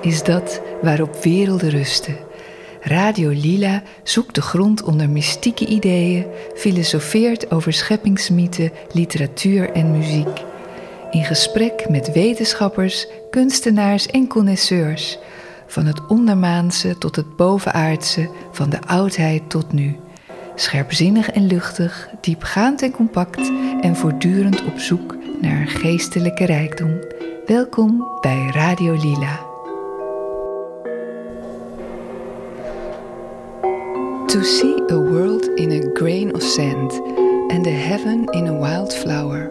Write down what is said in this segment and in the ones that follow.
Is dat waarop werelden rusten? Radio Lila zoekt de grond onder mystieke ideeën, filosofeert over scheppingsmythen, literatuur en muziek. In gesprek met wetenschappers, kunstenaars en connoisseurs. Van het ondermaanse tot het bovenaardse, van de oudheid tot nu. Scherpzinnig en luchtig, diepgaand en compact en voortdurend op zoek naar geestelijke rijkdom. Welkom bij Radio Lila. To see a world in a grain of sand and a heaven in a wild flower.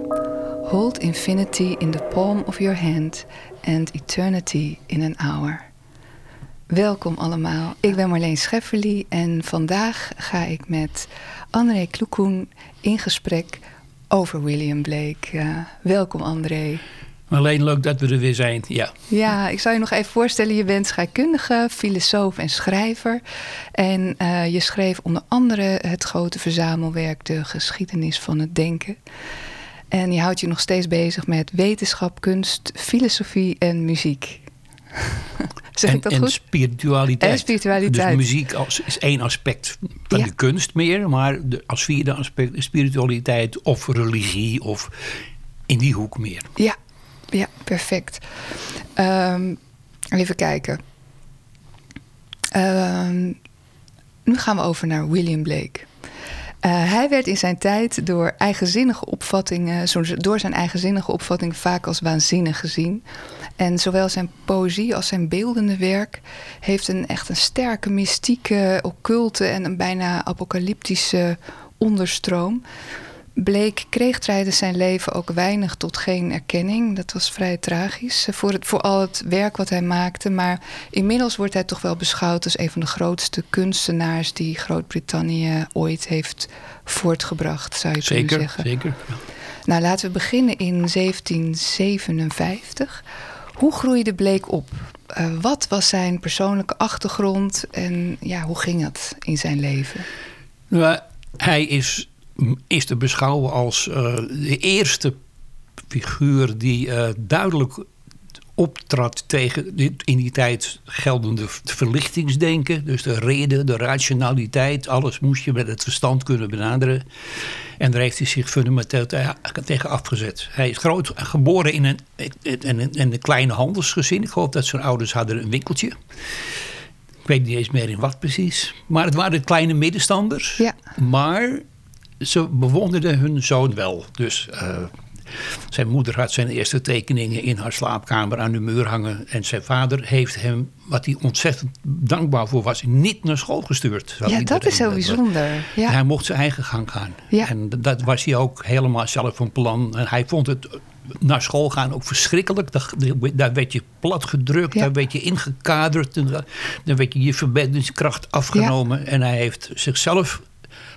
Hold infinity in the palm of your hand and eternity in an hour. Welkom allemaal, ik ben Marleen Schefferly en vandaag ga ik met André Kloekoen in gesprek over William Blake. Uh, welkom André. Alleen leuk dat we er weer zijn, ja. Ja, ik zal je nog even voorstellen. Je bent scheikundige, filosoof en schrijver. En uh, je schreef onder andere het grote verzamelwerk De Geschiedenis van het Denken. En je houdt je nog steeds bezig met wetenschap, kunst, filosofie en muziek. zeg en, ik dat en goed? Spiritualiteit. En spiritualiteit. Dus muziek als, is één aspect van de kunst meer. Maar de, als vierde aspect is spiritualiteit of religie of in die hoek meer. Ja, ja, perfect. Um, even kijken. Um, nu gaan we over naar William Blake. Uh, hij werd in zijn tijd door eigenzinnige opvattingen, door zijn eigenzinnige opvattingen vaak als waanzinnig gezien. En zowel zijn poëzie als zijn beeldende werk heeft een echt een sterke mystieke, occulte en een bijna apocalyptische onderstroom. Blake kreeg tijdens zijn leven ook weinig tot geen erkenning. Dat was vrij tragisch voor, het, voor al het werk wat hij maakte. Maar inmiddels wordt hij toch wel beschouwd als een van de grootste kunstenaars die Groot-Brittannië ooit heeft voortgebracht, zou je zeker, kunnen zeggen. Zeker, Nou, laten we beginnen in 1757. Hoe groeide Blake op? Uh, wat was zijn persoonlijke achtergrond en ja, hoe ging het in zijn leven? Nou, hij is is te beschouwen als uh, de eerste figuur die uh, duidelijk optrad tegen dit in die tijd geldende verlichtingsdenken. Dus de reden, de rationaliteit, alles moest je met het verstand kunnen benaderen. En daar heeft hij zich fundamenteel tegen afgezet. Hij is groot, geboren in een, in een, in een kleine handelsgezin. Ik geloof dat zijn ouders hadden een winkeltje. Ik weet niet eens meer in wat precies. Maar het waren kleine middenstanders. Ja. Maar ze bewonderden hun zoon wel. Dus uh, zijn moeder had zijn eerste tekeningen in haar slaapkamer aan de muur hangen. En zijn vader heeft hem, wat hij ontzettend dankbaar voor was, niet naar school gestuurd. Ja, dat is zo bijzonder. Ja. Hij mocht zijn eigen gang gaan. Ja. En dat was hij ook helemaal zelf van plan. En hij vond het naar school gaan ook verschrikkelijk. Daar, werd je plat gedrukt, ja. daar werd je ingekaderd. Dan werd je je verbindingskracht afgenomen. En hij heeft zichzelf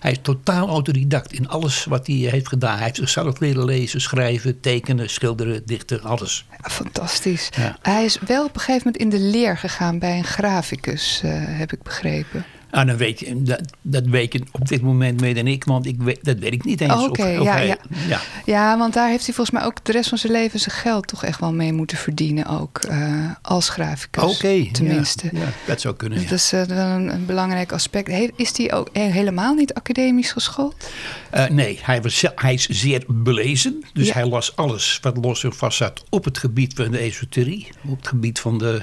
hij is totaal autodidact in alles wat hij heeft gedaan. Hij heeft zichzelf leren lezen, schrijven, tekenen, schilderen, dichten, alles. Ja, fantastisch. Ja. Hij is wel op een gegeven moment in de leer gegaan bij een graficus, uh, heb ik begrepen. Ah, dan weet dat, dat weet je op dit moment meer dan ik, want ik weet, dat weet ik niet eens. Oké, okay, ja, ja. ja. ja, want daar heeft hij volgens mij ook de rest van zijn leven zijn geld toch echt wel mee moeten verdienen, ook uh, als graficus. Oké, okay, tenminste. Ja, ja, dat zou kunnen. Dat is uh, wel een, een, belangrijk aspect. Is hij ook helemaal niet academisch geschoold? Uh, nee, hij, was, hij is zeer belezen. Dus hij las alles wat los en vast zat op het gebied van de esoterie, op het gebied van de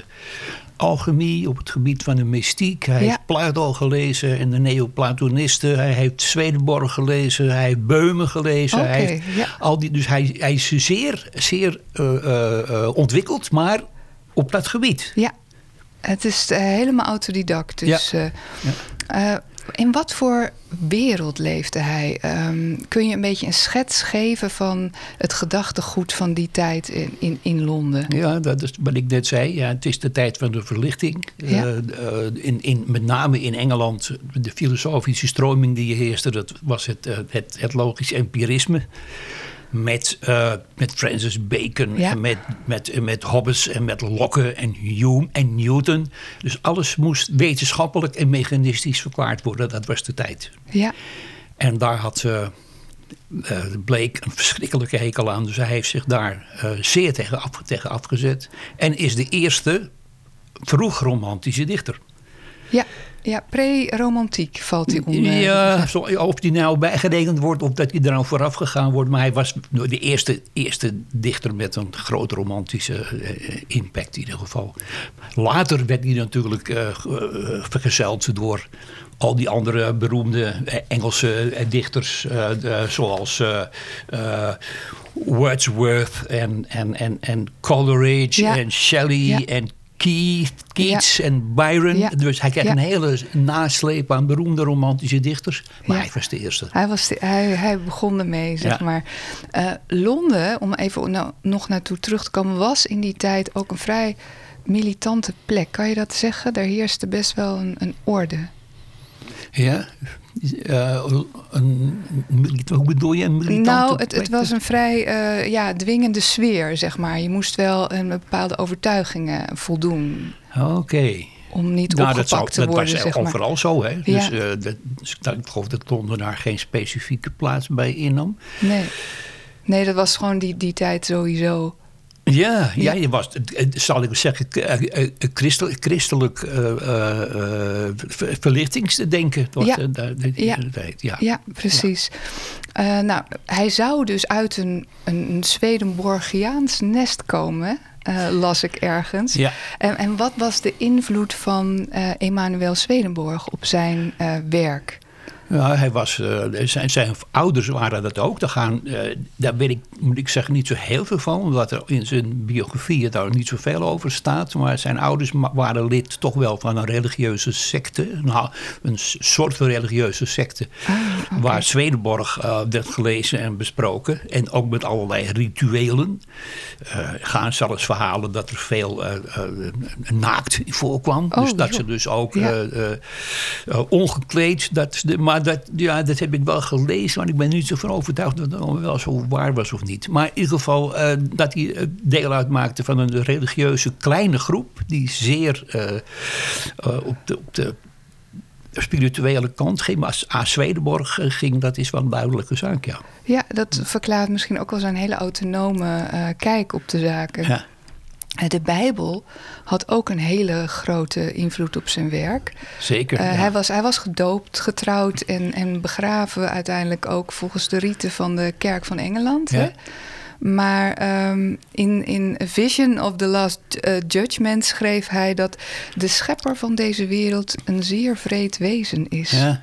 alchemie, op het gebied van de mystiek. Hij ja. heeft Plato gelezen en de Neoplatonisten. Hij heeft Swedenborg gelezen. Hij heeft Beumen gelezen. Okay, hij heeft ja. al die, dus hij, hij is zeer, zeer uh, uh, ontwikkeld, maar op dat gebied. Ja, het is helemaal autodidact. Dus, ja. ja. In wat voor wereld leefde hij? Um, kun je een beetje een schets geven van het gedachtegoed van die tijd in, in, in Londen? Ja, dat is wat ik net zei. Ja, het is de tijd van de verlichting. Ja. Uh, in, in, met name in Engeland, de filosofische stroming die heerste, dat was het, uh, het, het logisch empirisme met, uh, met Francis Bacon ja. en met, met, met Hobbes en met Locke en Hume en Newton. Dus alles moest wetenschappelijk en mechanistisch verklaard worden. Dat was de tijd. Ja. En daar had uh, uh, Blake een verschrikkelijke hekel aan. Dus hij heeft zich daar zeer tegen, af, tegen afgezet. En is de eerste vroeg romantische dichter. Ja, ja pre-romantiek valt hij onder. Ja, of die nou bijgerekend wordt of dat hij er nou vooraf gegaan wordt. Maar hij was de eerste, eerste dichter met een groot romantische eh, impact in ieder geval. Later werd hij natuurlijk uh, vergezeld door al die andere beroemde Engelse dichters. Uh, zoals Wordsworth en, en, en, en Coleridge ja. en Shelley ja. en Keith, Keats en Byron. Ja. Dus hij krijgt een hele nasleep aan beroemde romantische dichters. Maar hij was de eerste. Hij, was hij, hij begon ermee, zeg maar. Uh, Londen, om even nou, nog naartoe terug te komen... was in die tijd ook een vrij militante plek. Kan je dat zeggen? Daar heerste best wel een, een orde. Ja, uh, een, hoe bedoel je? Een militante nou, het, het, was een vrij uh, ja, dwingende sfeer, zeg maar. Je moest wel een bepaalde overtuigingen voldoen. Oké. Om niet nou, opgepakt te worden, Dat was zeg maar. overal zo, hè? Ja. Dus, uh, dat, ik geloof dat Londen daar geen specifieke plaats bij innam. Nee. Nee, dat was gewoon die, die tijd sowieso ja, ja, je was, zal ik zeggen, christelijk, christelijk uh, verlichtingsdenken. ja. ja. ja. ja, precies. Ja. Uh, nou, hij zou dus uit een, een Swedenborgiaans nest komen, uh, las ik ergens. Ja. En, en wat was de invloed van uh, Emanuel Swedenborg op zijn werk? Ja, hij was, uh, zijn, zijn ouders waren dat ook. Daar, gaan, uh, daar weet ik, moet ik zeggen, niet zo heel veel van. Omdat er in zijn biografie daar niet zoveel over staat. Maar zijn ouders waren lid toch wel van een religieuze secte. Nou, een soort van religieuze secte. Ah, okay. Waar Swedenborg uh, werd gelezen en besproken. En ook met allerlei rituelen. gaan zelfs verhalen dat er veel naakt voorkwam. Oh, dus dat joh. ze dus ook ja. ongekleed... Dat, de, maar dat, ja, dat heb ik wel gelezen, maar ik ben niet zo van overtuigd dat het wel zo waar was of niet. Maar in ieder geval uh, dat hij deel uitmaakte van een religieuze kleine groep, die zeer uh, uh, op, de, op de spirituele kant ging. Maar als A. Swedenborg ging, dat is wel een duidelijke zaak, ja. Ja, dat verklaart misschien ook wel zijn hele autonome kijk op de zaken. Ja. De Bijbel had ook een hele grote invloed op zijn werk. Zeker. Uh, ja. hij, was, hij was gedoopt, getrouwd en, en begraven uiteindelijk ook volgens de riten van de Kerk van Engeland. Ja. Hè? Maar um, in, in Vision of the Last uh, Judgment schreef hij dat de schepper van deze wereld een zeer vreed wezen is. Ja.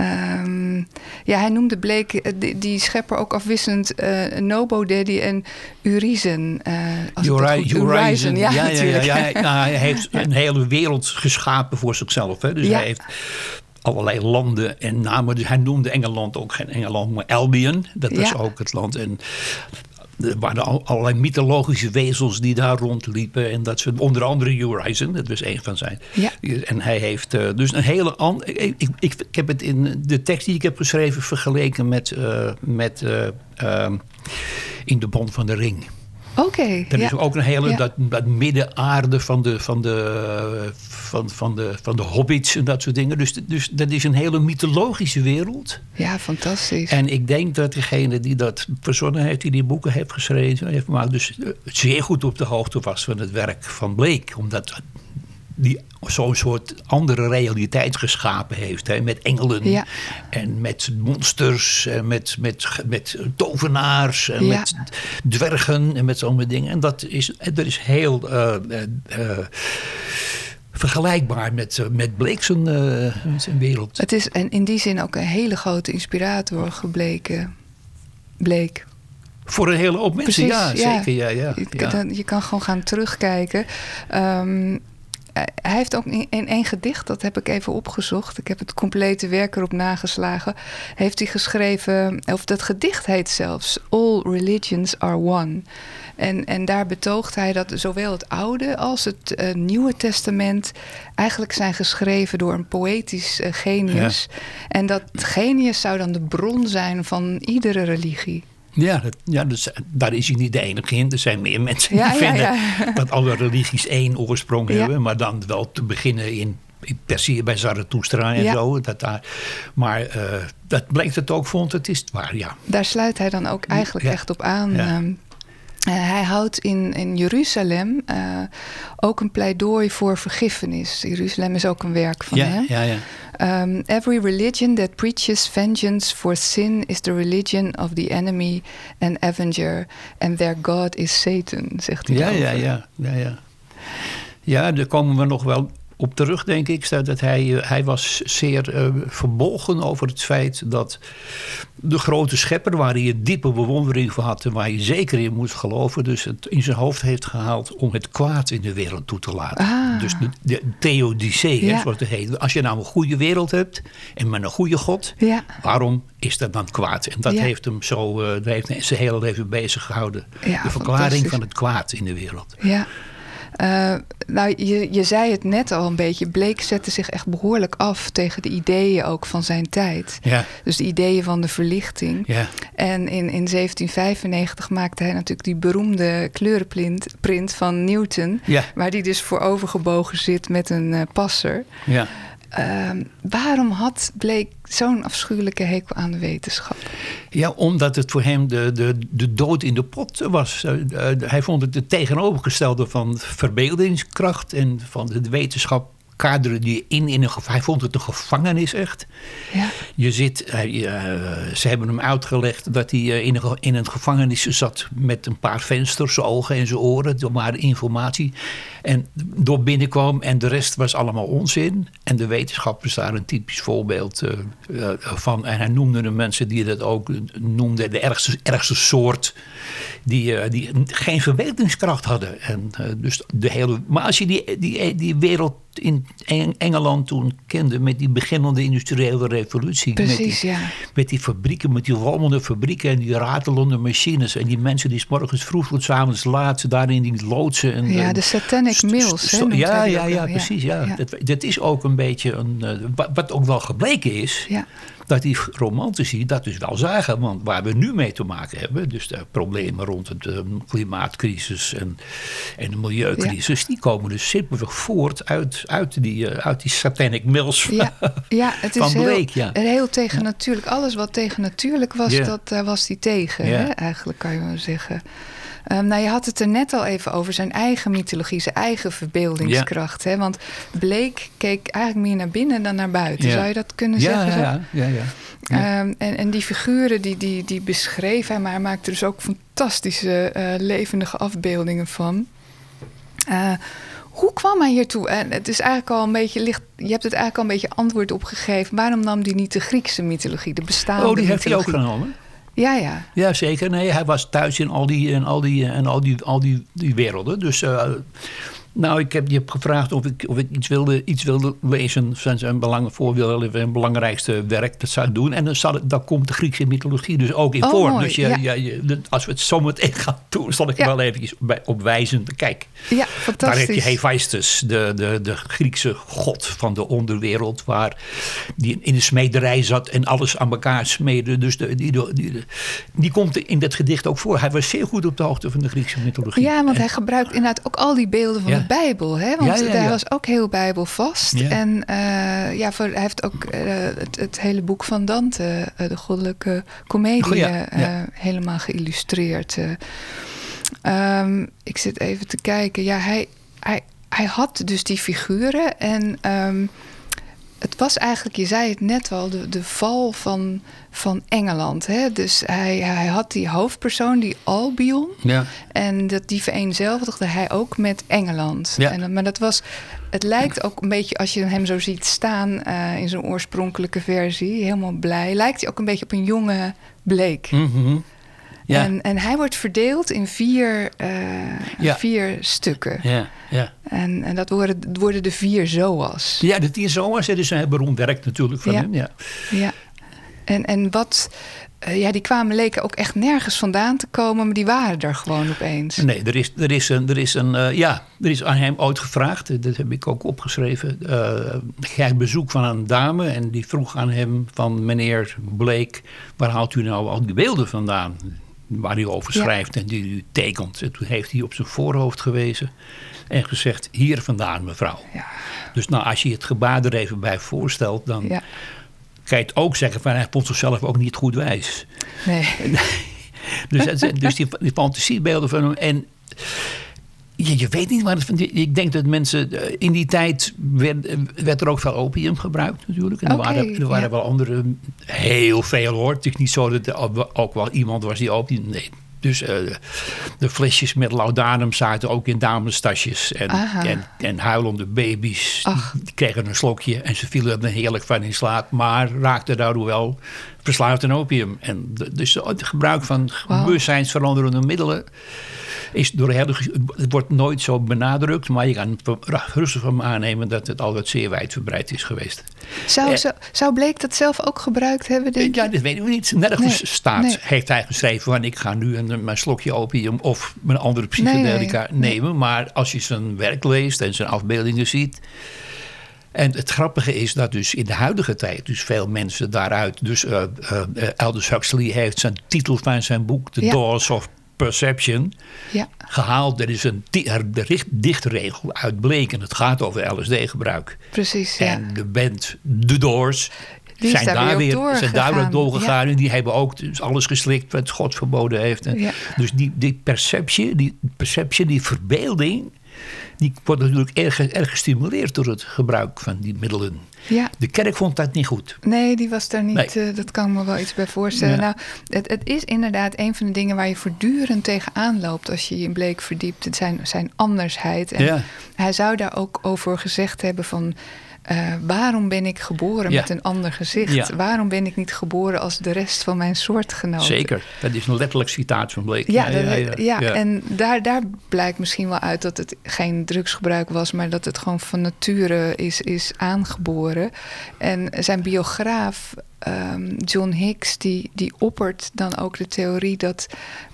Um, ja, hij noemde Blake, die, die schepper ook afwisselend uh, Nobo Daddy en Urizen. Uh, Uri Urizen, ja, ja, ja. Nou, hij heeft een hele wereld geschapen voor zichzelf. Hè? Dus hij heeft allerlei landen en namen. Dus hij noemde Engeland ook geen Engeland, maar Albion. Dat ja. ook het land. En er waren allerlei mythologische wezels die daar rondliepen. En dat ze, onder andere Urizen, dat was een van zijn. Ja. En hij heeft uh, dus een hele andere. Ik, ik, ik, heb het in de tekst die ik heb geschreven vergeleken met, uh, met uh, In de Bond van de Ring. Oké. Okay, ja. is ook een hele, ja. dat, dat middenaarde van de, van, de, van, van, de, van de hobbits en dat soort dingen. Dus, dus dat is een hele mythologische wereld. Ja, fantastisch. En ik denk dat degene die dat verzonnen heeft, die die boeken heeft geschreven, heeft maar dus zeer goed op de hoogte was van het werk van Blake. Omdat die zo'n soort andere realiteit geschapen heeft. Hè? Met engelen ja. en met monsters en met, met, met tovenaars en ja. met dwergen en met zo'n dingen. En dat is, dat is heel uh, uh, vergelijkbaar met, met Blake zijn, zijn wereld. Het is en in die zin ook een hele grote inspirator gebleken. Blake. Voor een hele hoop mensen, Precies, ja, zeker. Ja, ja, je, ja. je kan gewoon gaan terugkijken. Um, hij heeft ook in één gedicht, dat heb ik even opgezocht. Ik heb het complete werk erop nageslagen. Heeft hij geschreven, of dat gedicht heet zelfs All Religions Are One. En, en daar betoogt hij dat zowel het Oude als het uh, Nieuwe Testament eigenlijk zijn geschreven door een poëtisch uh, genius. Ja. En dat genius zou dan de bron zijn van iedere religie. Ja, dat, ja dus, daar is hij niet de enige in. Er zijn meer mensen ja, die ja, vinden ja. dat alle religies één oorsprong hebben. Maar dan wel te beginnen in, in Persie bij Zarathustra en zo. Dat daar, maar uh, dat blijkt het ook vond, het is het waar, ja. Daar sluit hij dan ook eigenlijk echt op aan. Um, hij houdt in, in Jeruzalem uh, ook een pleidooi voor vergiffenis. Jeruzalem is ook een werk van ja, hem. Ja, ja. Um, every religion that preaches vengeance for sin is the religion of the enemy and avenger, and their God is Satan, zegt hij. Ja, ja, ja, ja, ja. Ja, daar komen we nog wel op terug, denk ik, dat hij, eh, hij was zeer uh, verbolgen over het feit dat de grote schepper, waar hij een diepe bewondering voor had en waar hij zeker in moest geloven, dus het in zijn hoofd heeft gehaald om het kwaad in de wereld toe te laten. Ah. Dus de, de theodicee, Ja. zoals het heet. Als je nou een goede wereld hebt en met een goede God, Ja. waarom is dat dan kwaad? En dat Ja. heeft hem zo, eh, heeft zijn hele leven bezig gehouden. De verklaring van het kwaad in de wereld. Ja. Eh, nou, je, je zei het net al een beetje. Blake zette zich echt behoorlijk af tegen de ideeën ook van zijn tijd. Ja, Dus de ideeën van de verlichting. ja. En in, in 1795 maakte hij natuurlijk die beroemde kleurenprint print van Newton. Ja. Waar die dus voor overgebogen zit met een eh, passer. ja. Ehm, waarom had Blake zo'n afschuwelijke hekel aan de wetenschap? Ja, omdat het voor hem de, de, de dood in de pot was. Eh, eh, hij vond het het tegenovergestelde van verbeeldingskracht en van de wetenschap kaderen die in, in een Hij vond het een gevangenis echt. Ja, Je zit, eh, ze hebben hem uitgelegd dat hij eh, in, een, in een gevangenis zat met een paar vensters, zijn ogen en zijn oren, door maar informatie. En door binnenkwam en de rest was allemaal onzin. En de wetenschap is daar een typisch voorbeeld van. En hij noemde de mensen die dat ook noemden, de ergste, ergste soort, die, die geen verbeeldingskracht hadden. En, dus de hele, maar als je die, die, die wereld in Eng- Engeland toen kende met die beginnende industriële revolutie. met precies, die, ja. met die fabrieken, met die walmende fabrieken en die ratelende machines. En die mensen die 's morgens vroeg tot 's avonds laat daar in die loodsen. En, Ja, de satanic mills, hè, ja, ja, ja, precies. Ja. ja. Dat, dat is ook een beetje een. eh, wat, wat ook wel gebleken is. Ja. Dat die romantici dat dus wel zagen. Want waar we nu mee te maken hebben. Dus de problemen rond het eh, klimaatcrisis en, en de milieucrisis. Die komen dus simpelweg voort uit, uit, die, eh, uit die satanic mills. Ja, ja, het is heel, ja. heel tegennatuurlijk. Alles wat tegennatuurlijk was, dat daar was hij tegen. Hè? Eigenlijk kan je wel zeggen. Ehm, nou, je had het er net al even over zijn eigen mythologie, zijn eigen verbeeldingskracht. Hè? Want Blake keek eigenlijk meer naar binnen dan naar buiten. Ja. Zou je dat kunnen zeggen? ja, ja, ja. ja. Ehm, en, en die figuren die, die, die beschreef hij, maar hij maakte dus ook fantastische eh, levendige afbeeldingen van. Eh, hoe kwam hij hiertoe? En het is eigenlijk al een beetje licht. Je hebt het eigenlijk al een beetje antwoord op gegeven. Waarom nam hij niet de Griekse mythologie, de bestaande Oh, die heeft hij ook genomen. Ja, ja. Ja, zeker. Nee, hij was thuis in al die, en al die, en al die, al die, die werelden. Dus eh, nou, ik heb je gevraagd of ik, of ik iets, wilde, iets wilde lezen van zijn belang, zijn belangrijkste werk. Dat zou doen. En dan, zal het, dan komt de Griekse mythologie dus ook in Oh, voor. Dus je, ja. je, als we het zo meteen gaan doen, zal ik Ja. er wel eventjes op, wijzen. Kijk, Ja, daar heb je Hephaestus, de, de, de Griekse god van de onderwereld, waar die in de smederij zat en alles aan elkaar smeedde. Dus de, die, die, die, die komt in dat gedicht ook voor. Hij was zeer goed op de hoogte van de Griekse mythologie. Ja, want En- hij gebruikt inderdaad ook al die beelden van. De Bijbel. Hè? Want Ja, ja, hij was ook heel bijbelvast. En eh, ja, voor, hij heeft ook eh, het, het hele boek van Dante, eh, de goddelijke komedie, Oh helemaal geïllustreerd. eh. Ehm, ik zit even te kijken. Ja, hij, hij, hij had dus die figuren en... ehm, het was eigenlijk, je zei het net al, de, de val van, van Engeland. Hè? Dus hij, hij had die hoofdpersoon, die Albion. Ja. En dat die vereenzelvigde hij ook met Engeland. Ja. En, maar dat was, het lijkt ook een beetje, als je hem zo ziet staan eh, in zijn oorspronkelijke versie, helemaal blij, lijkt hij ook een beetje op een jonge Blake. Mhm. ja. En, en hij wordt verdeeld in vier, eh, Ja. vier stukken. ja, ja. En, en dat worden, worden de vier zoas. Ja, de tien zomaars, dat is een beroemd werk natuurlijk van Ja. hem. Ja. Ja. En, en wat, eh, ja, die kwamen leken ook echt nergens vandaan te komen, maar die waren er gewoon opeens. Nee, er is, er is een, er is een eh, ja, er is aan hem ooit gevraagd, eh, dat heb ik ook opgeschreven. eh hij bezoek van een dame en die vroeg aan hem van meneer Blake, waar haalt u nou al die beelden vandaan? Waar u over Ja. schrijft en die u tekent. En toen heeft hij op zijn voorhoofd gewezen en gezegd, hier vandaan mevrouw. Ja. Dus nou, als je het gebaar er even bij voorstelt, dan Ja. Kan je het ook zeggen van hij vond zichzelf ook niet goed wijs. Nee. Dus, dus die, die fantasiebeelden van hem. En je, je weet niet waar het van. Ik denk dat mensen. eh, In die tijd werd, werd er ook veel opium gebruikt, natuurlijk. En er waren, er waren ja. wel andere. Heel veel hoor. Het is niet zo dat er ook wel iemand was die opium. Nee. Dus eh, de flesjes met laudanum zaten ook in damestasjes. En, Aha. en, en huilende baby's Ach. die kregen een slokje. En ze vielen er heerlijk van in slaap. Maar raakten daardoor wel verslaafd aan opium. En de- dus het gebruik van Wauw. bewustzijnsveranderende middelen is door het wordt nooit zo benadrukt, maar je kan rustig van aannemen dat het altijd zeer wijdverbreid is geweest. Zou, Eh. zou, zou Blake dat zelf ook gebruikt hebben, denk? Ja, dat weten we niet. Nergens Nee, staat, nee. heeft hij geschreven van ik ga nu een, mijn slokje opium of mijn andere psychedelica nee, nemen. Maar als je zijn werk leest en zijn afbeeldingen ziet. En het grappige is dat dus in de huidige tijd dus veel mensen daaruit... Dus eh, Aldous Huxley heeft zijn titel van zijn boek... The Ja. Doors of Perception Ja, gehaald. Er is een dichtregel uit Blake en het gaat over LSD-gebruik. precies. Ja. En de band The Doors Die zijn daar weer weer, op zijn daar weer doorgegaan. doorgegaan. En die hebben ook dus alles geslikt wat God verboden heeft. Ja. Dus die, die perceptie, die perceptie, die verbeelding... die wordt natuurlijk erg, erg gestimuleerd door het gebruik van die middelen. ja. De kerk vond dat niet goed. Nee, die was daar niet. Nee. eh, dat kan me wel iets bij voorstellen. Ja. Nou, het, het is inderdaad een van de dingen waar je voortdurend tegenaan loopt als je je in Bleek verdiept. Het zijn, zijn andersheid. En Ja. hij zou daar ook over gezegd hebben van. Eh, waarom ben ik geboren Ja. met een ander gezicht? Ja. Waarom ben ik niet geboren als de rest van mijn soortgenoten? Zeker. Dat is een letterlijk citaat van Blake. Ja, dat- ja, ja. en daar, daar blijkt misschien wel uit dat het geen drugsgebruik was, maar dat het gewoon van nature is, is aangeboren. En zijn biograaf, ehm, John Hicks, die, die oppert dan ook de theorie dat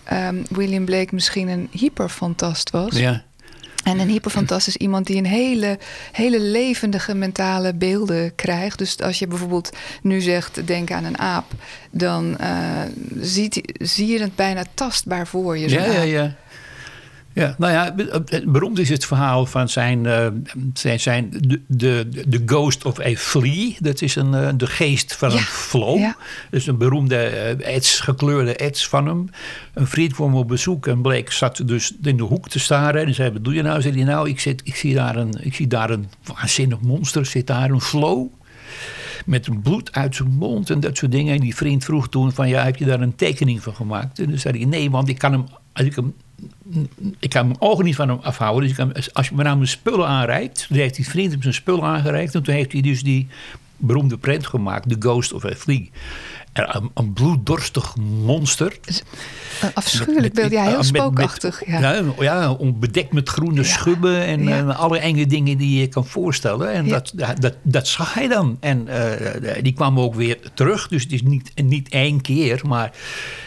ehm, William Blake misschien een hyperfantast was. ja. En een hyperfantast is iemand die een hele, hele levendige mentale beelden krijgt. Dus als je bijvoorbeeld nu zegt, denk aan een aap... dan eh, ziet, zie je het bijna tastbaar voor je. Ja, ja, ja. Ja, nou ja, be- beroemd is het verhaal van zijn, eh, zijn, zijn de, de, de Ghost of a Flea. Dat is een, eh, de geest van Ja, een flow. ja. Is een beroemde eh, ets, gekleurde ets van hem. Een vriend kwam op bezoek en bleek, zat dus in de hoek te staren. En zei, wat doe je nou? Zei hij, nou, ik, zit, ik, zie daar een, ik zie daar een waanzinnig monster. Zit daar een flow met bloed uit zijn mond en dat soort dingen. En die vriend vroeg toen van, ja, heb je daar een tekening van gemaakt? En dan zei hij, nee, want ik kan hem, als ik hem ik kan mijn ogen niet van hem afhouden. Dus als je me nou mijn spullen aanreikt. Toen heeft die vriend hem zijn spullen aangereikt. En toen heeft hij dus die beroemde prent gemaakt. The Ghost of a Flea. En een, een bloeddorstig monster. Een afschuwelijk beeld. Ja, heel met- met- spookachtig. Ja. Ja, ja, bedekt met groene schubben en Ja. eh, alle enge dingen die je kan voorstellen. En dat, dat, dat zag hij dan. En eh, die kwam ook weer terug. Dus het is niet, niet één keer, maar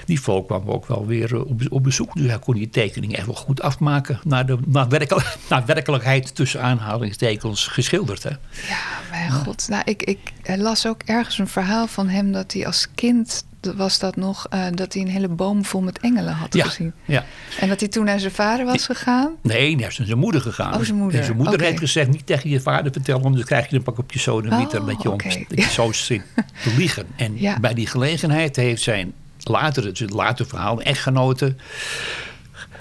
die volk kwam ook wel weer eh, op, op bezoek. Dus hij kon die tekening echt wel goed afmaken. Naar, de, naar, werkel- naar werkelijkheid tussen aanhalingstekens geschilderd. Hè? Ja, mijn god. Nou, ik, ik las ook ergens een verhaal van hem dat hij als kind, was dat nog, eh, dat hij een hele boom vol met engelen had Ja, gezien. ja. En dat hij toen naar zijn vader was gegaan. Nee, hij is naar zijn moeder gegaan. Oh, zijn moeder. En zijn moeder heeft gezegd, niet tegen je vader vertellen... want dan krijg je een pak op je sodemieter Oh, dat je, om, zo zit te liegen. En Ja. bij die gelegenheid heeft zijn later, het later verhaal, echtgenote...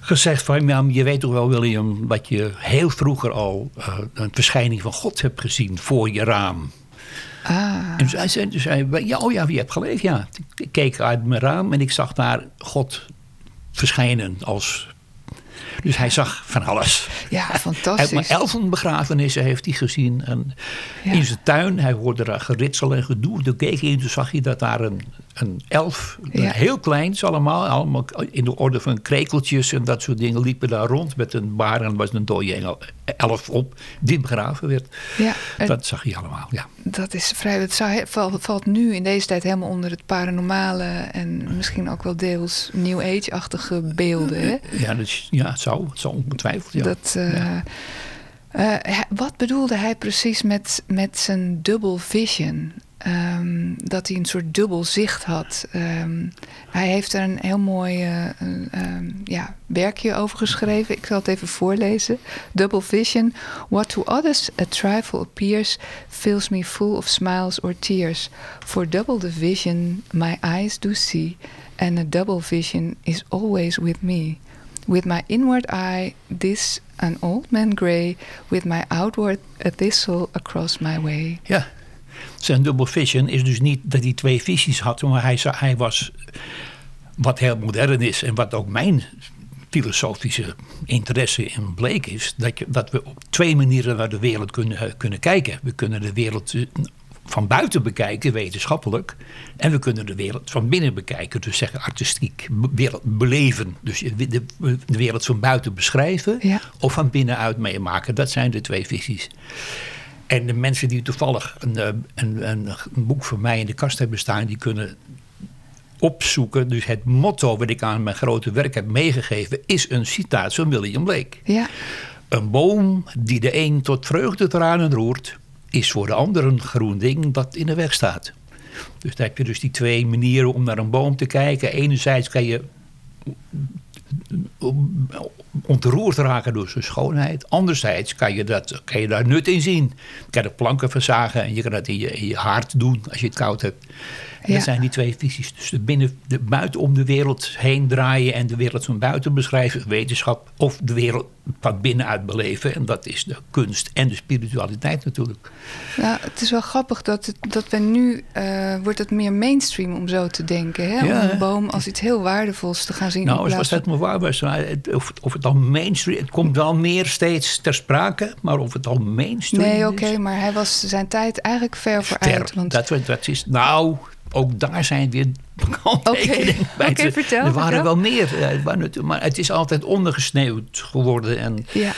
gezegd van, ja, je weet toch wel William... dat je heel vroeger al eh, een verschijning van God hebt gezien voor je raam. Ah, En zij zei, zei ja, oh ja, wie hebt geleefd? Ja, ik keek uit mijn raam en ik zag daar God verschijnen als... Dus hij zag van alles. ja, Hij fantastisch. heeft maar elfenbegrafenissen heeft hij gezien. En Ja. In zijn tuin, hij hoorde daar geritsel en gedoe. Toen keek hij in, toen zag hij dat daar een, een elf, Ja. heel kleins allemaal, allemaal in de orde van krekeltjes en dat soort dingen, liepen daar rond met een baar en was een dode engel, elf op, die begraven werd. Ja, Dat zag hij allemaal, ja. dat is vrij. Het zou, valt, nu in deze tijd helemaal onder het paranormale en misschien ook wel deels New Age-achtige beelden. Hè? Ja, dat is, ja het, zou, het zou ongetwijfeld, ja. Dat, eh, Uh, wat bedoelde hij precies met, met zijn double vision? Um, dat hij een soort dubbel zicht had. Um, hij heeft er een heel mooi uh, um, ja, werkje over geschreven. Ik zal het even voorlezen. Double vision. What to others a trifle appears fills me full of smiles or tears. For double the vision my eyes do see, and a double vision is always with me. With my inward eye, this an old man grey, with my outward a thistle across my way. Ja, zijn double vision is dus niet dat hij twee visies had, maar hij, hij was wat heel modern is en wat ook mijn filosofische interesse in bleek is, dat, je, dat we op twee manieren naar de wereld kunnen, kunnen kijken. We kunnen de wereld van buiten bekijken, wetenschappelijk. En we kunnen de wereld van binnen bekijken, dus zeggen artistiek, wereld beleven. Dus de, de, wereld van buiten beschrijven of van binnenuit meemaken. Dat zijn de twee visies. En de mensen die toevallig een, eh, een, een, een boek van mij in de kast hebben staan, die kunnen opzoeken. Dus het motto wat ik aan mijn grote werk heb meegegeven, is een citaat van William Blake. Ja. Een boom die de een tot vreugdetranen roert, is voor de ander een groen ding dat in de weg staat. Dus dan heb je dus die twee manieren om naar een boom te kijken. Enerzijds kan je ontroerd raken door zijn schoonheid. Anderzijds kan je, dat, kan je daar nut in zien. Je kan de planken verzagen en je kan dat in je, in je hart doen als je het koud hebt. Ja. Dat zijn die twee visies. Dus de, binnen, de buiten om de wereld heen draaien en de wereld van buiten beschrijven, wetenschap, of de wereld van binnenuit beleven. En dat is de kunst en de spiritualiteit natuurlijk. Ja, het is wel grappig dat, het, dat we nu, uh, wordt het meer mainstream om zo te denken. Hè? om een boom als iets heel waardevols te gaan zien. Nou, als dat maar waar was, of, of het al mainstream, het komt wel meer steeds ter sprake, maar of het al mainstream Nee, oké, maar hij was zijn tijd eigenlijk ver vooruit. Want... Dat, dat is, nou, ook daar zijn weer kanttekeningen okay. okay, vertel, Er waren wel meer, eh, maar het is altijd ondergesneeuwd geworden. En ja.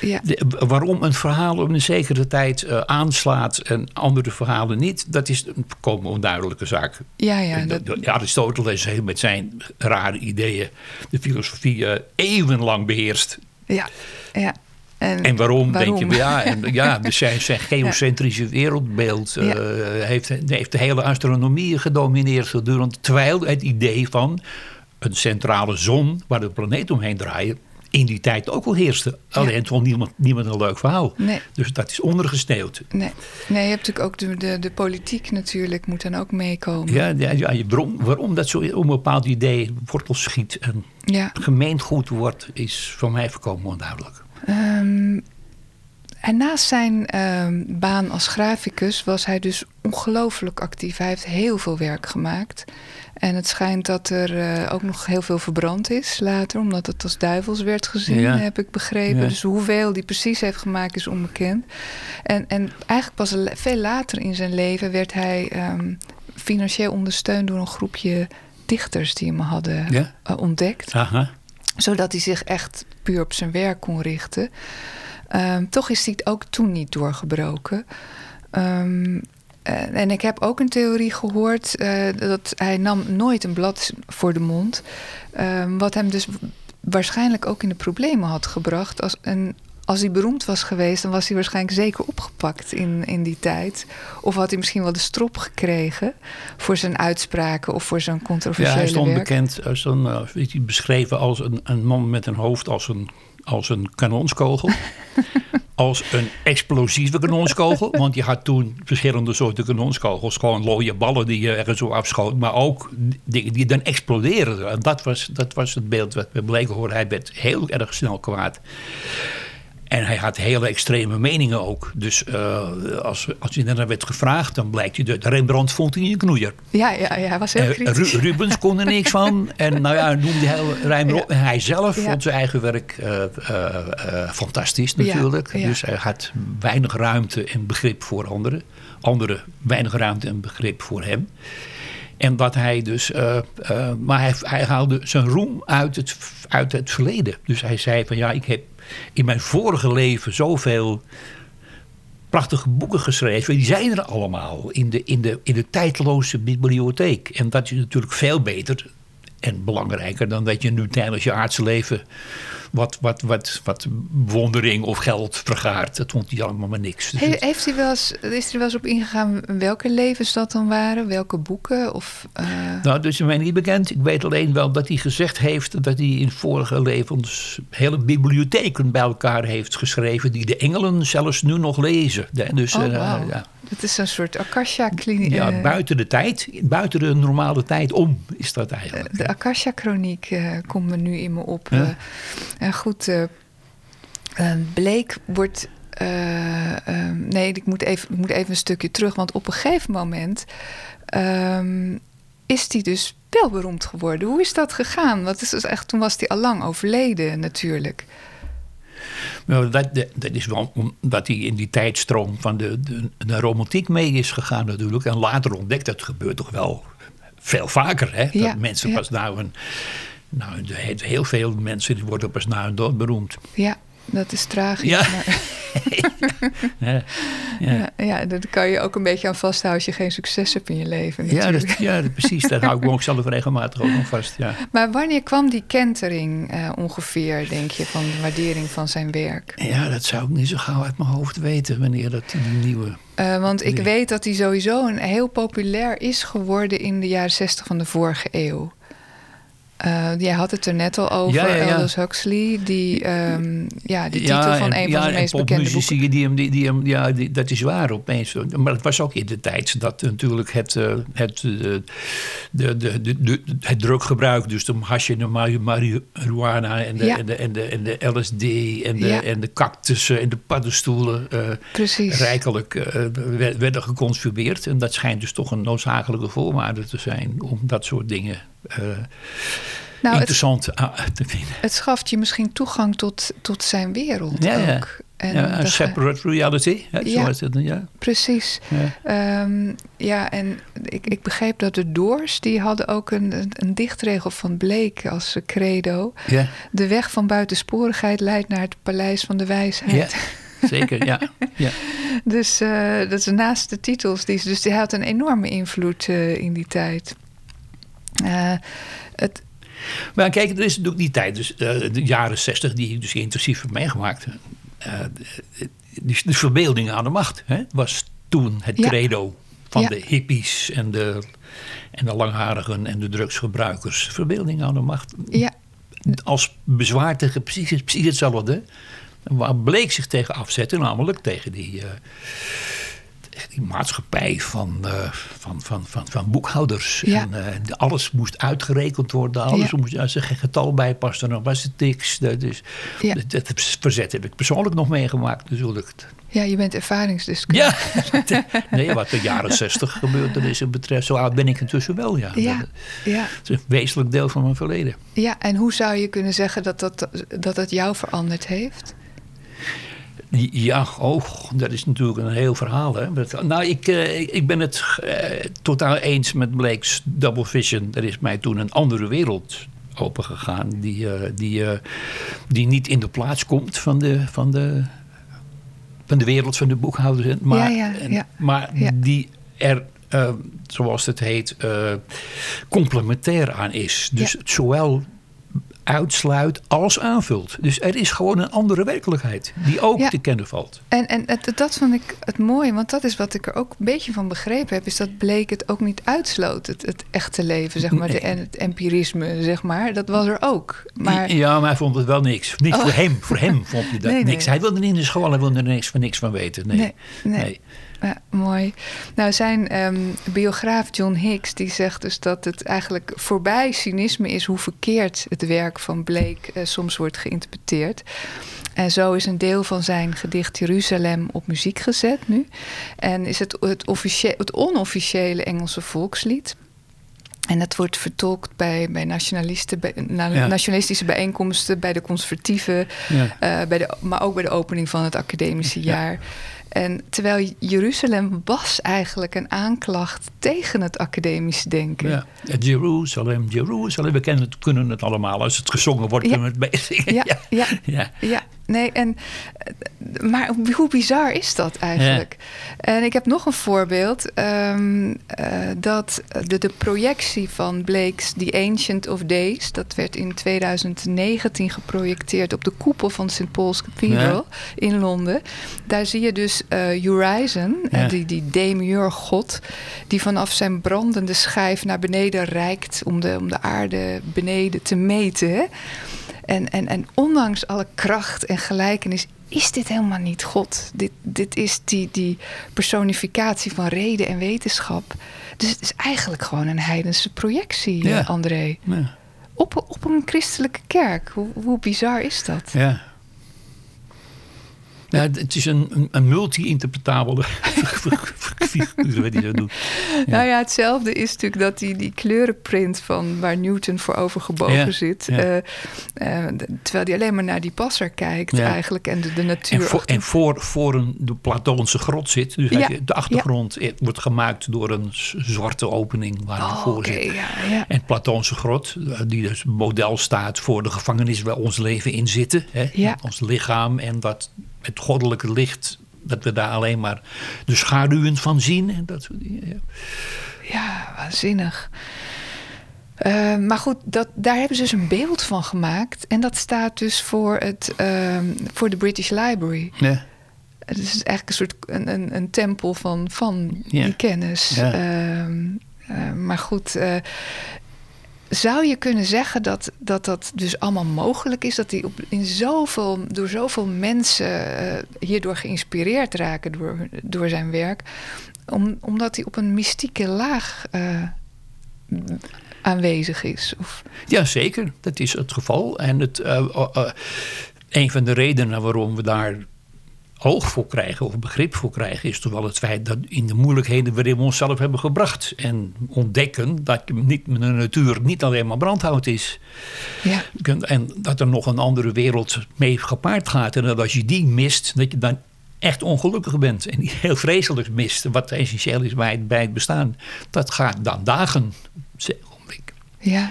Ja. waarom een verhaal op een zekere tijd uh, aanslaat en andere verhalen niet, dat is een komen onduidelijke zaak. Ja, ja. Dat... Aristoteles heeft met zijn rare ideeën de filosofie uh, eeuwenlang beheerst. Ja, ja. En, en waarom, denk je? Ja, en, ja dus zijn, zijn geocentrische wereldbeeld uh, heeft, heeft de hele astronomie gedomineerd gedurende. Terwijl het idee van een centrale zon waar de planeet omheen draaien in die tijd ook wel heerste. Alleen het vond niemand, niemand een leuk verhaal. Nee. Dus dat is ondergesneeuwd. Nee, nee je hebt natuurlijk ook de, de, de politiek natuurlijk moet dan ook meekomen. Ja, ja, ja waarom, waarom dat zo om een bepaald idee wortels schiet en ja. gemeengoed wordt, is voor mij voorkomen onduidelijk. Um, en naast zijn um, baan als graficus was hij dus ongelooflijk actief. Hij heeft heel veel werk gemaakt. En het schijnt dat er uh, ook nog heel veel verbrand is later, omdat het als duivels werd gezien, ja. heb ik begrepen. Ja. Dus hoeveel die precies heeft gemaakt is onbekend. En, en eigenlijk pas veel later in zijn leven werd hij um, financieel ondersteund door een groepje dichters die hem hadden ja. uh, ontdekt. Aha zodat hij zich echt puur op zijn werk kon richten. Um, toch is hij ook toen niet doorgebroken. Um, en ik heb ook een theorie gehoord uh, dat hij nam nooit een blad voor de mond. Um, wat hem dus waarschijnlijk ook in de problemen had gebracht. Als als hij beroemd was geweest, dan was hij waarschijnlijk zeker opgepakt in, in die tijd. Of had hij misschien wel de strop gekregen voor zijn uitspraken of voor zijn controversiële Ja, hij stond werk. bekend, als een, uh, beschreven als een, een man met een hoofd als een, als een kanonskogel. als een explosieve kanonskogel. Want je had toen verschillende soorten kanonskogels. Gewoon looie ballen die je ergens zo afschoot. Maar ook dingen die dan explodeerden. En dat was, dat was het beeld wat we bleken horen. Hij werd heel erg snel kwaad. En hij had hele extreme meningen ook. Dus uh, als, als hij daarna werd gevraagd, dan blijkt hij... dat Rembrandt vond hij een knoeier. Ja, ja, ja hij was heel kritisch. Uh, Rubens kon er niks van. En nou ja, noemde hij Rembrandt. Ja. Hij zelf ja. vond zijn eigen werk uh, fantastisch natuurlijk. Ja, dus hij had weinig ruimte en begrip voor anderen. Anderen weinig ruimte en begrip voor hem. En wat hij dus. Uh, uh, maar hij, hij, haalde zijn roem uit het, uit het verleden. Dus hij zei van ja, ik heb in mijn vorige leven zoveel prachtige boeken geschreven. Die zijn er allemaal in de, in de, in de tijdloze bibliotheek. En dat is natuurlijk veel beter en belangrijker dan dat je nu tijdens je aardse leven wat, wat, wat, wat wondering of geld vergaart. Dat vond hij allemaal maar niks. Dus heeft hij wel eens, is er wel eens op ingegaan welke levens dat dan waren? Welke boeken? Of, uh... Nou, dat is mij niet bekend. Ik weet alleen wel dat hij gezegd heeft dat hij in vorige levens hele bibliotheken bij elkaar heeft geschreven. die de engelen zelfs nu nog lezen. Dus, oh, uh, ja. Het is een soort Akasha-kliniek. Ja, eh, buiten de tijd, buiten de normale tijd om is dat eigenlijk. De Akasha-chroniek uh, komt me nu in me op. Uh, goed, uh, Bleek wordt. nee, ik moet, even, ik moet even een stukje terug. Want op een gegeven moment ehm, is hij dus wel beroemd geworden. Hoe is dat gegaan? Want is dus echt, toen was hij al lang overleden natuurlijk. Nou, dat, dat is wel omdat hij in die tijdstroom van de, de, de, romantiek mee is gegaan natuurlijk. En later ontdekt, dat gebeurt toch wel veel vaker. Hè? Dat mensen pas nou een... Nou, heel veel mensen die worden pas na hun dood beroemd. Ja, dat is tragisch. Ja. Maar... ja. Ja. ja. daar kan je ook een beetje aan vasthouden als je geen succes hebt in je leven. Ja, dat, ja, precies. Daar hou ik me ook zelf regelmatig ook nog vast. Ja. Maar wanneer kwam die kentering uh, ongeveer, denk je, van de waardering van zijn werk? Ja, dat zou ik niet zo gauw uit mijn hoofd weten, wanneer dat die nieuwe. Uh, want ik weet dat hij sowieso een heel populair is geworden in de jaren zestig van de vorige eeuw. Uh, jij had het er net al over, ja, ja, Aldous Huxley, die, um, ja, die titel van een van zijn meest bekende boeken. Die hem, die, die hem, ja, die, dat is waar opeens. Maar het was ook in de tijd dat natuurlijk het, uh, het, uh, de, de, de, de, het druggebruik, dus de hasje, de marihuana en de, en de, en de, en de LSD en de, en de cactussen en de paddenstoelen rijkelijk werden geconsumeerd. En dat schijnt dus toch een noodzakelijke voorwaarde te zijn om dat soort dingen nou, interessant het, te vinden. Het schaft je misschien toegang tot, tot zijn wereld ja, ook. Ja. En ja, separate reality. Hè, ja, het, ja, precies. Ja, um, ja en ik, ik begreep dat de Doors... die hadden ook een, een dichtregel van Blake als credo. Ja. De weg van buitensporigheid leidt naar het paleis van de wijsheid. Ja, zeker, ja. ja. dus uh, dat is naast de titels. Die, dus die had een enorme invloed uh, in die tijd. Uh, het, maar kijk, er is natuurlijk die tijd, dus, uh, de jaren zestig, die ik dus intensief heb meegemaakt. Uh, de, verbeelding aan de macht hè, was toen het credo van de hippies en de, en de langharigen en de drugsgebruikers. Verbeelding aan de macht. Ja. Als bezwaar tegen precies, precies hetzelfde. Waar bleek zich tegen afzetten, namelijk tegen die die maatschappij van, uh, van, van, van, van boekhouders. En, uh, alles moest uitgerekend worden. Alles moest, als er geen getal bij dan was het niks. Dat, is, ja. dat, dat, verzet heb ik persoonlijk nog meegemaakt natuurlijk. Ja, je bent ervaringsdeskundige. Ja, nee, wat de jaren zestig gebeurde is betreft. Zo oud ben ik intussen wel, ja. ja, ja. Het is een wezenlijk deel van mijn verleden. Ja, en hoe zou je kunnen zeggen dat dat, dat, dat jou veranderd heeft? Ja, oh, dat is natuurlijk een heel verhaal. Hè? Nou, ik, uh, ik ben het uh, totaal eens met Blake's Double Vision. Er is mij toen een andere wereld opengegaan... die, uh, die, die niet in de plaats komt van de, van de, van de wereld van de boekhouders. Maar, ja, ja, ja. maar die er, zoals het heet, complementair aan is. Dus zowel uitsluit als aanvult. Dus er is gewoon een andere werkelijkheid die ook te kennen valt. En, en het, dat vond ik het mooie, want dat is wat ik er ook een beetje van begrepen heb, is dat bleek het ook niet uitsloot, het, het echte leven, zeg maar, de, en het empirisme, zeg maar. Dat was er ook. Maar... Ja, maar hij vond het wel niks. Niet oh. voor hem, voor hem vond hij dat niks. Hij wilde niet in de school, hij wilde er niks van niks van weten. nee. nee. Ja, mooi. Nou, zijn um, biograaf John Hicks die zegt dus dat het eigenlijk voorbij cynisme is hoe verkeerd het werk van Blake uh, soms wordt geïnterpreteerd. En zo is een deel van zijn gedicht Jeruzalem op muziek gezet nu. En is het het, het onofficiële Engelse volkslied. En dat wordt vertolkt bij, bij, nationalisten, bij nationalistische bijeenkomsten, bij de conservatieven, ja. uh, bij de, maar ook bij de opening van het academische jaar. En terwijl Jeruzalem was eigenlijk een aanklacht tegen het academisch denken. Ja, Jeruzalem, Jeruzalem. We kennen het, kunnen het allemaal. Als het gezongen wordt, kunnen we het. Ja, ja, ja. ja. nee, en, maar hoe bizar is dat eigenlijk? En ik heb nog een voorbeeld. ehm, eh, dat de, de projectie van Blake's The Ancient of Days... dat werd in 2019 geprojecteerd op de koepel van St. Paul's Cathedral in Londen. Daar zie je dus eh Horizon, eh, Ja. die, die demiurg-god... die vanaf zijn brandende schijf naar beneden reikt... om de, om de aarde beneden te meten. En, en, en ondanks alle kracht en gelijkenis is dit helemaal niet God. Dit, dit is die, die personificatie van reden en wetenschap. Dus het is eigenlijk gewoon een heidense projectie, Ja. eh, André. Ja. Op, op een christelijke kerk. Hoe, hoe bizar is dat? Ja. Ja, het is een, een, multi-interpretabele figuur wat hij zo doet. Nou ja, hetzelfde is natuurlijk dat die, die kleurenprint van waar Newton voor overgebogen Ja, zit. ja. eh, eh, terwijl hij alleen maar naar die passer kijkt eigenlijk. En de, de natuur. En, voor, en voor, voor een de Platoonse grot zit. Dus Ja, de achtergrond eh, wordt gemaakt door een zwarte opening waar hij Oh, voor oké, zit. ja, ja. En Platoonse grot, die dus model staat voor de gevangenis waar ons leven in zitten. Hè? Ja. Ons lichaam en dat het goddelijke licht, dat we daar alleen maar de schaduwen van zien. En dat soort dingen. Ja. Ja, waanzinnig. Eh, maar goed, dat, daar hebben ze dus een beeld van gemaakt. En dat staat dus voor, het, ehm, voor de British Library. Ja. Het is eigenlijk een soort een, een, een tempel van, van Ja. die kennis. Ja. Ehm, eh, maar goed, eh, zou je kunnen zeggen dat, dat dat dus allemaal mogelijk is? Dat die op, in zoveel, door zoveel mensen eh, hierdoor geïnspireerd raken door, door zijn werk. Om, omdat hij op een mystieke laag eh, aanwezig is? Of, Ja, zeker. Dat is het geval. En het, eh, een van de redenen waarom we daar oog voor krijgen of begrip voor krijgen, is toch wel het feit dat in de moeilijkheden waarin we onszelf hebben gebracht. En ontdekken dat je niet met de natuur niet alleen maar brandhout is. ja, En dat er nog een andere wereld mee gepaard gaat. En dat als je die mist, dat je dan echt ongelukkig bent. En die heel vreselijk mist. Wat essentieel is bij het, bij het bestaan. Dat gaat dan dagen. zeg ik. ja,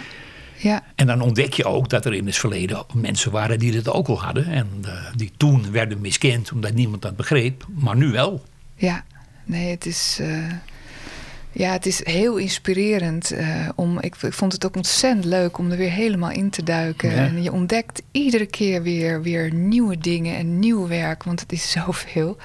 ja. En dan ontdek je ook dat er in het verleden mensen waren die dit ook al hadden. En eh, die toen werden miskend omdat niemand dat begreep. Maar nu wel. Ja, nee, het is, eh, ja, het is heel inspirerend. eh, om, ik, ik vond het ook ontzettend leuk om er weer helemaal in te duiken. Ja. En je ontdekt iedere keer weer, weer nieuwe dingen en nieuw werk. Want het is zoveel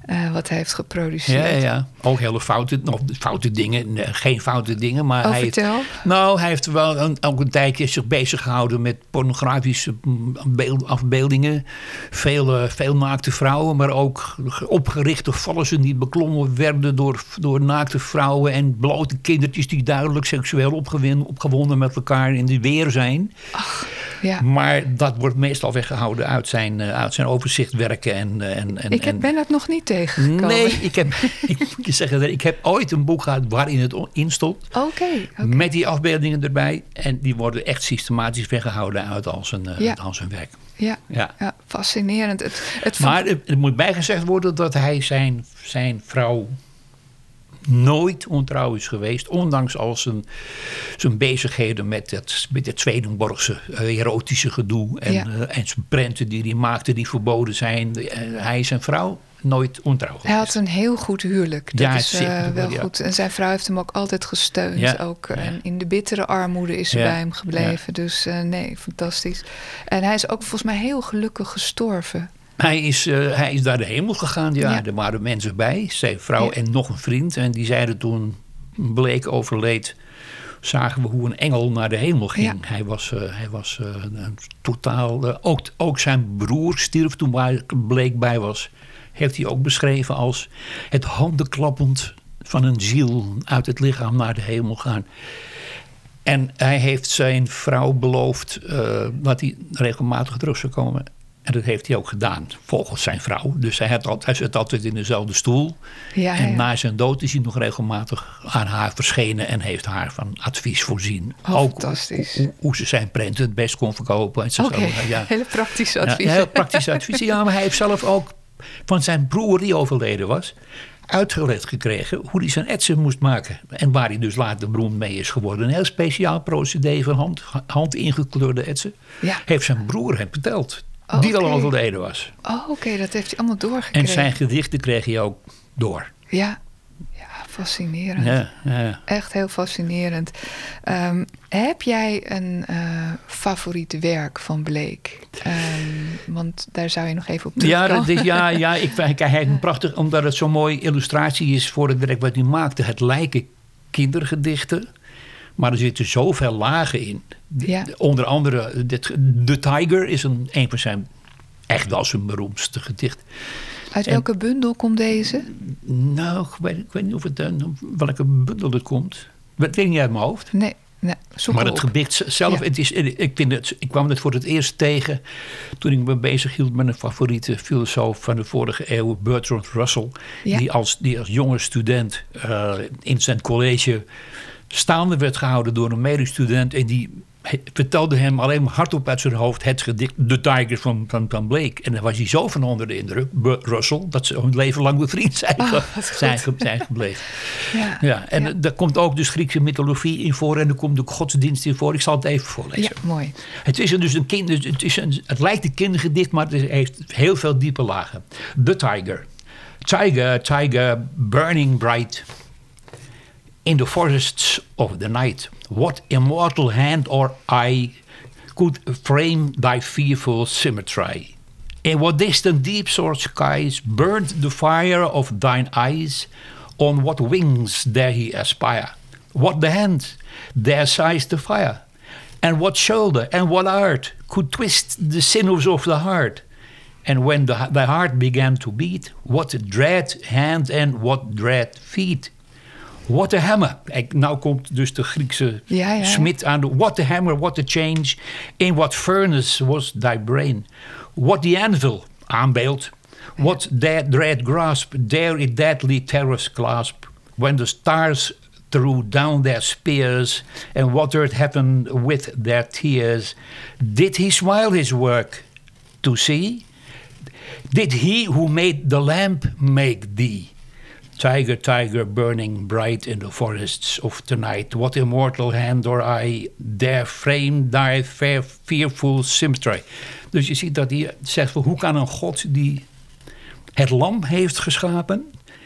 eh, wat hij heeft geproduceerd. ja, ja. Ook hele foute, of foute dingen. Nee, geen foute dingen. Maar Oh, hij heeft, vertel. nou, hij heeft wel een, ook een tijdje zich bezig gehouden met pornografische mm, beeld- afbeeldingen. Veel, eh, veel naakte vrouwen, maar ook opgerichte vallen die beklommen werden door, door naakte vrouwen. En blote kindertjes die duidelijk seksueel opgewonden met elkaar in de weer zijn. Ja. Maar dat wordt meestal weggehouden uit zijn, eh, uit zijn overzichtwerken. En, en, en, Ik heb, en- ben dat nog niet tegengekomen. Nee, ik heb, ik moet je zeggen, ik heb ooit een boek gehad waarin het in stond. Oké. Met die afbeeldingen erbij. En die worden echt systematisch weggehouden uit al zijn, eh, Ja. uit al zijn werk. Ja, Ja. ja, fascinerend. Het, het Maar er moet bijgezegd worden dat hij zijn, zijn vrouw nooit ontrouw is geweest. Ondanks al zijn, zijn bezigheden met het, met het Swedenborgse eh, erotische gedoe. En, Ja. eh, en zijn prenten die hij maakte die verboden zijn. Hij is zijn vrouw nooit ontrouw. Hij had een heel goed huwelijk. Dat Ja, is eh, wel, ja. goed. En zijn vrouw heeft hem ook altijd gesteund. Ja, Ook. En in de bittere armoede is ze bij hem gebleven. Dus eh, nee, fantastisch. En hij is ook volgens mij heel gelukkig gestorven. Hij is, eh, hij is naar de hemel gegaan. Ja, er waren mensen bij. Zijn vrouw en nog een vriend. En die zeiden toen Bleek overleed... zagen we hoe een engel naar de hemel ging. Ja. Hij was, hij was een totaal... ook, ook zijn broer stierf toen Bleek bij was. Heeft hij ook beschreven als het handenklappend van een ziel... uit het lichaam naar de hemel gaan. En hij heeft zijn vrouw beloofd eh, dat hij regelmatig terug zou komen. En dat heeft hij ook gedaan, volgens zijn vrouw. Dus hij, had altijd, hij zit altijd in dezelfde stoel. Ja, en ja. na zijn dood is hij nog regelmatig aan haar verschenen... en heeft haar van advies voorzien. Oh, ook fantastisch. Hoe, hoe ze zijn prenten het best kon verkopen. En zo. Ja. hele praktische Ja, advies. heel praktische adviezen. Ja, maar hij heeft zelf ook van zijn broer die overleden was... uitgelegd gekregen hoe hij zijn etsen moest maken. En waar hij dus later beroemd mee is geworden. Een heel speciaal procedé van hand, hand ingekleurde etsen. Ja. Heeft zijn broer hem verteld. Oh, die al overleden was. Oh, oké, dat heeft hij allemaal doorgekregen. En zijn gedichten kreeg hij ook door. Ja, ja fascinerend. Ja, ja. Echt heel fascinerend. Ehm, heb jij een eh favoriet werk van Blake? Ehm, want daar zou je nog even op Ja, terugkomen. is, ja, ja, ik vind hij prachtig, omdat het zo'n mooie illustratie is voor het werk wat hij maakte. Het lijken kindergedichten, maar er zitten zoveel lagen in. Ja. Onder andere, dit, The Tiger is een, een van zijn, echt wel zijn beroemdste gedicht. Uit en- welke bundel komt deze? Nou, ik weet, ik weet niet of het, eh, welke bundel het komt. Dat weet ik niet uit mijn hoofd. Nee, nee zoek Maar het op. gedicht zelf, Ja. het is, ik, vind het, ik kwam het voor het eerst tegen toen ik me bezig hield met een favoriete filosoof van de vorige eeuw, Bertrand Russell. Ja. Die, als, die als jonge student eh, in zijn college staande werd gehouden door een medestudent. En die vertelde hem alleen maar hardop uit zijn hoofd het gedicht The Tiger van, van, van Blake. En daar was hij zo van onder de indruk, Russell, dat ze hun leven lang bevriend zijn, Oh, goed. zijn, zijn gebleven. Ja, Ja, en ja. daar komt ook dus Griekse mythologie in voor en er komt ook godsdienst in voor. Ik zal het even voorlezen. ja, mooi. Het is dus een kind, dus het, is een, het lijkt een kindergedicht, maar het heeft heel veel diepe lagen. The Tiger. Tiger, tiger, burning bright. In the forests of the night. What immortal hand or eye could frame thy fearful symmetry? In what distant deep soared skies burned the fire of thine eyes? On what wings dare he aspire? What the hand dare seize the fire? And what shoulder and what art could twist the sinews of the heart? And when the, the heart began to beat, what dread hand and what dread feet? What a hammer. Kijk, nou komt dus de Griekse Ja, ja. smid aan de... What a hammer, what a change. In what furnace was thy brain? What the anvil, aanbeeld. What that dread grasp, dare it deadly terrors clasp. When the stars threw down their spears and watered heaven with their tears. Did he smile his work to see? Did he who made the lamp make thee? Tiger, tiger, burning bright in the forests of tonight, what immortal hand or eye dare frame thy fearful symmetry? Dus je ziet dat hij zegt, hoe kan een god die het lam heeft geschapen,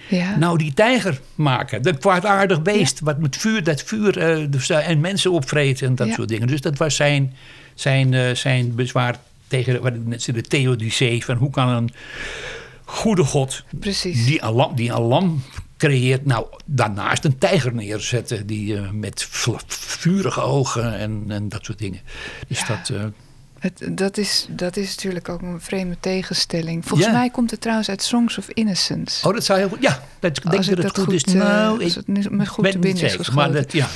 Ja. nou die tijger maken? Dat kwaadaardig beest, wat met vuur, dat vuur dus, en mensen opvreet en dat Ja. soort dingen. Dus dat was zijn, zijn, eh, zijn bezwaar tegen wat ik net zei, de theodicee, van hoe kan een goede god Precies. die een lam, die lam creëert. Nou, daarnaast een tijger neerzetten. Die eh, met vurige ogen en, en dat soort dingen. Dus Ja. dat... eh, Het, dat, is, dat is natuurlijk ook een vreemde tegenstelling. Volgens Ja. mij komt het trouwens uit Songs of Innocence. oh, dat zou heel goed... Ja, dat, ik denk Als dat het goed, goed, is. eh, Nou, als het nu me goed te binnen is zeker. Maar geschoten. dat, ja.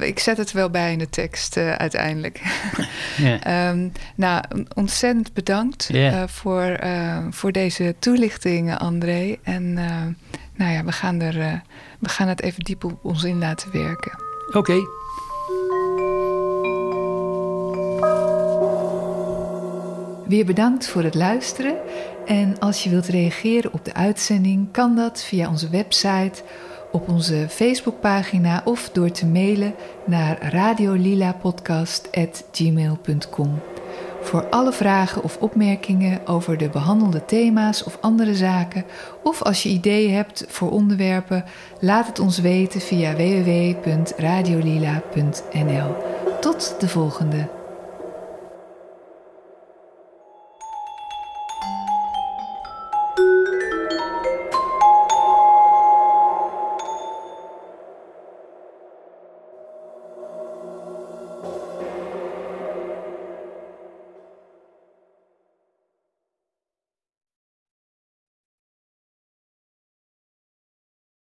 Eh, ik zet het wel bij in de tekst eh, uiteindelijk. Ehm, nou, ontzettend bedankt eh, voor, eh, voor deze toelichting, André. En eh, nou ja, we gaan, er, eh, we gaan het even diep op ons in laten werken. Oké. Weer bedankt voor het luisteren. En als je wilt reageren op de uitzending, kan dat via onze website, op onze Facebookpagina of door te mailen naar radiolilapodcast.gmail.com. Voor alle vragen of opmerkingen over de behandelde thema's of andere zaken, of als je ideeën hebt voor onderwerpen, laat het ons weten via www.radiolila.nl. Tot de volgende.